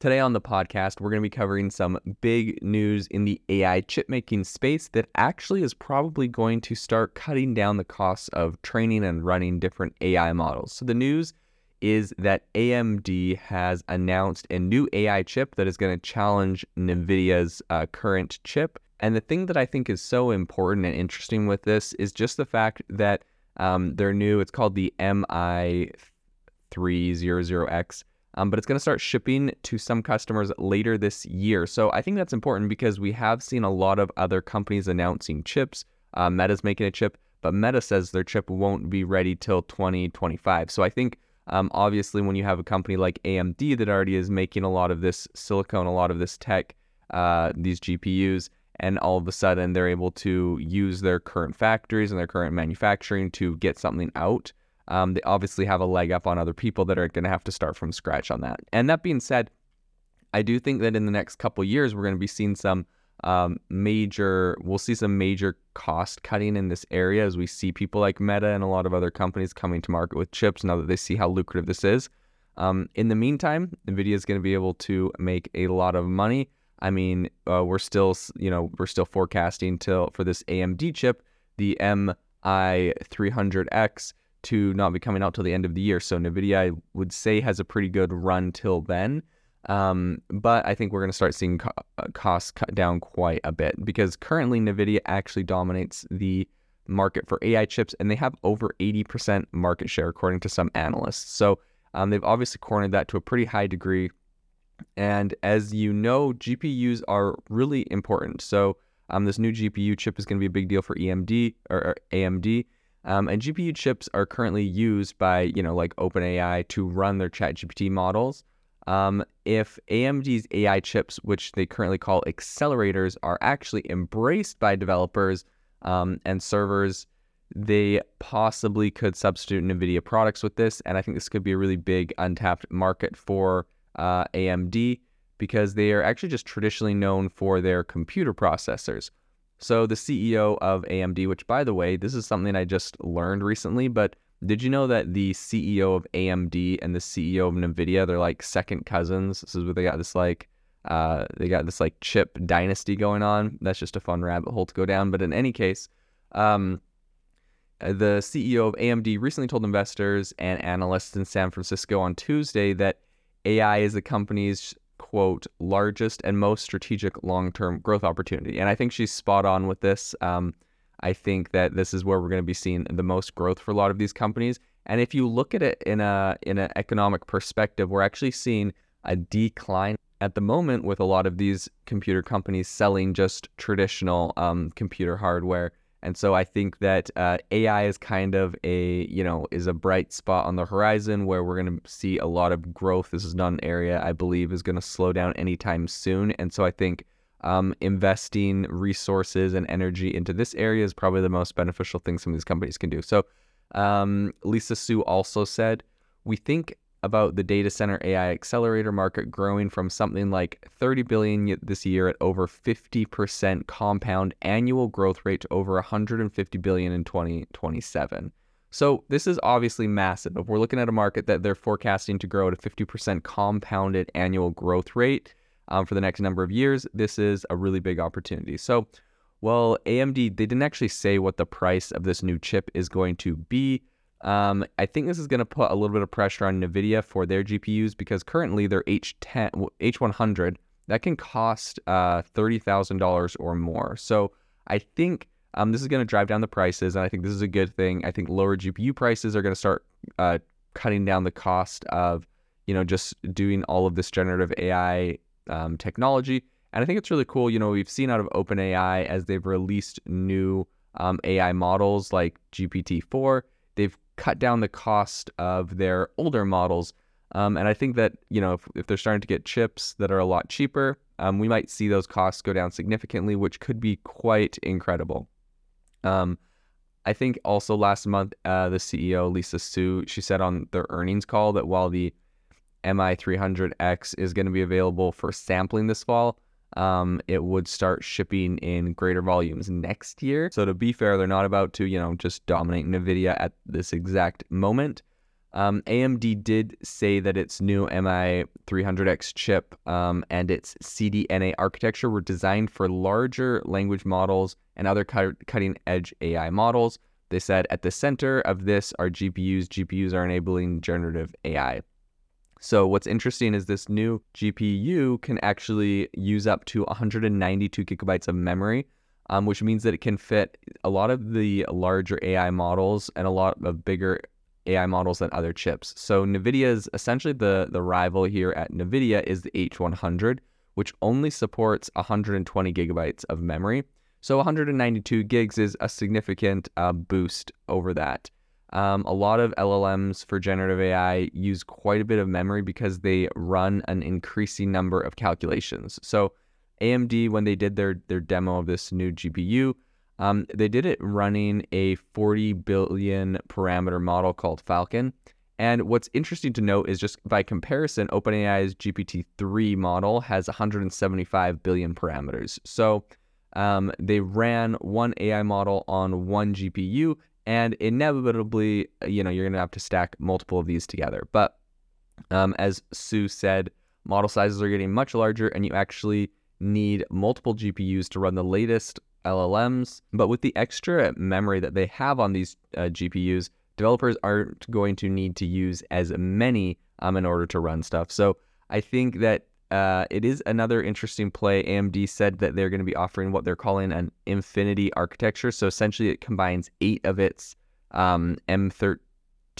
Today on the podcast, we're going to be covering some big news in the AI chip making space that actually is probably going to start cutting down the costs of training and running different AI models. So, the news is that AMD has announced a new AI chip that is going to challenge NVIDIA's uh, current chip. And the thing that I think is so important and interesting with this is just the fact that um, they're new. It's called the MI300X um, but it's going to start shipping to some customers later this year. So I think that's important because we have seen a lot of other companies announcing chips. Uh, Meta's making a chip, but Meta says their chip won't be ready till 2025. So I think um, obviously when you have a company like AMD that already is making a lot of this silicone, a lot of this tech, uh, these GPUs, and all of a sudden they're able to use their current factories and their current manufacturing to get something out um, they obviously have a leg up on other people that are going to have to start from scratch on that. And that being said, I do think that in the next couple years we're going to be seeing some um, major. We'll see some major cost cutting in this area as we see people like Meta and a lot of other companies coming to market with chips now that they see how lucrative this is. Um, in the meantime, Nvidia is going to be able to make a lot of money. I mean, uh, we're still, you know, we're still forecasting till for this AMD chip, the MI300X to not be coming out till the end of the year. So NVIDIA, I would say, has a pretty good run till then. Um, but I think we're going to start seeing co- uh, costs cut down quite a bit because currently NVIDIA actually dominates the market for AI chips and they have over 80% market share, according to some analysts. So um, they've obviously cornered that to a pretty high degree. And as you know, GPUs are really important. So um, this new GPU chip is going to be a big deal for EMD or, or AMD. Um, and GPU chips are currently used by, you know, like OpenAI to run their ChatGPT models. Um, if AMD's AI chips, which they currently call accelerators, are actually embraced by developers um, and servers, they possibly could substitute NVIDIA products with this. And I think this could be a really big untapped market for uh, AMD because they are actually just traditionally known for their computer processors. So the CEO of AMD, which by the way, this is something I just learned recently, but did you know that the CEO of AMD and the CEO of Nvidia, they're like second cousins? This is what they got this like uh, they got this like chip dynasty going on. That's just a fun rabbit hole to go down. But in any case, um, the CEO of AMD recently told investors and analysts in San Francisco on Tuesday that AI is the company's quote, largest and most strategic long term growth opportunity. And I think she's spot on with this. Um, I think that this is where we're going to be seeing the most growth for a lot of these companies. And if you look at it in a in an economic perspective, we're actually seeing a decline at the moment with a lot of these computer companies selling just traditional um, computer hardware and so I think that uh, AI is kind of a, you know, is a bright spot on the horizon where we're going to see a lot of growth. This is not an area I believe is going to slow down anytime soon. And so I think um, investing resources and energy into this area is probably the most beneficial thing some of these companies can do. So um, Lisa Su also said, we think about the data center AI accelerator market growing from something like 30 billion this year at over 50% compound annual growth rate to over 150 billion in 2027. So this is obviously massive. If we're looking at a market that they're forecasting to grow at a 50% compounded annual growth rate um, for the next number of years, this is a really big opportunity. So, well, AMD, they didn't actually say what the price of this new chip is going to be. Um, I think this is going to put a little bit of pressure on NVIDIA for their GPUs because currently their H10, H100, that can cost uh, $30,000 or more. So I think um, this is going to drive down the prices, and I think this is a good thing. I think lower GPU prices are going to start uh, cutting down the cost of, you know, just doing all of this generative AI um, technology. And I think it's really cool. You know, we've seen out of OpenAI as they've released new um, AI models like GPT-4, they've cut down the cost of their older models. Um, and I think that, you know, if, if, they're starting to get chips that are a lot cheaper, um, we might see those costs go down significantly, which could be quite incredible. Um, I think also last month, uh, the CEO, Lisa Su, she said on their earnings call that while the MI300X is going to be available for sampling this fall, um, it would start shipping in greater volumes next year. So to be fair, they're not about to, you know, just dominate NVIDIA at this exact moment. Um, AMD did say that its new MI300X chip um, and its CDNA architecture were designed for larger language models and other cutting edge AI models. They said at the center of this are GPUs. GPUs are enabling generative AI. So, what's interesting is this new GPU can actually use up to 192 gigabytes of memory, um, which means that it can fit a lot of the larger AI models and a lot of bigger AI models than other chips. So NVIDIA is essentially the, the rival here at NVIDIA is the H100, which only supports 120 gigabytes of memory. So 192 gigs is a significant uh, boost over that. Um, a lot of LLMs for generative AI use quite a bit of memory because they run an increasing number of calculations. So AMD, when they did their their demo of this new GPU, um, they did it running a 40 billion parameter model called Falcon. And what's interesting to note is just by comparison, OpenAI's GPT-3 model has 175 billion parameters. So um, they ran one AI model on one GPU, and inevitably, you know, you're going to have to stack multiple of these together. But um, as Su said, model sizes are getting much larger, and you actually need multiple GPUs to run the latest LLMs. But with the extra memory that they have on these uh, GPUs, developers aren't going to need to use as many um, in order to run stuff. So I think that uh, it is another interesting play. AMD said that they're going to be offering what they're calling an infinity architecture. So essentially, it combines eight of its um, M13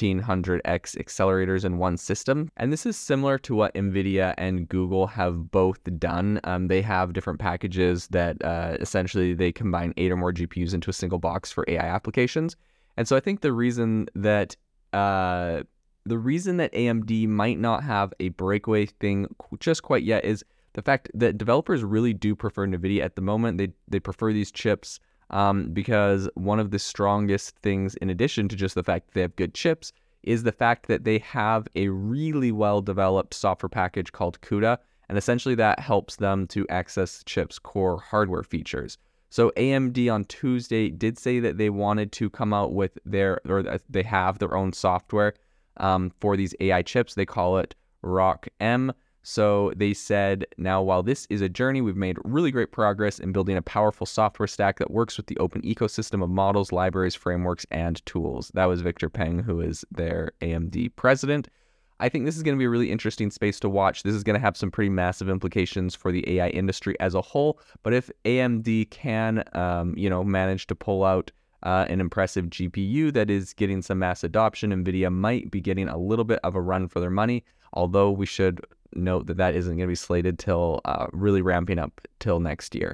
1500X accelerators in one system. And this is similar to what NVIDIA and Google have both done. Um, they have different packages that uh, essentially they combine eight or more GPUs into a single box for AI applications. And so I think the reason that uh, the reason that AMD might not have a breakaway thing just quite yet is the fact that developers really do prefer NVIDIA at the moment. They they prefer these chips um, because one of the strongest things, in addition to just the fact that they have good chips, is the fact that they have a really well developed software package called CUDA. And essentially, that helps them to access chips' core hardware features. So, AMD on Tuesday did say that they wanted to come out with their, or they have their own software um, for these AI chips. They call it ROCK M. So they said, now while this is a journey, we've made really great progress in building a powerful software stack that works with the open ecosystem of models, libraries, frameworks, and tools. That was Victor Peng, who is their AMD president. I think this is going to be a really interesting space to watch. This is going to have some pretty massive implications for the AI industry as a whole. But if AMD can, um, you know, manage to pull out uh, an impressive GPU that is getting some mass adoption, NVIDIA might be getting a little bit of a run for their money. Although we should note that that isn't going to be slated till uh, really ramping up till next year.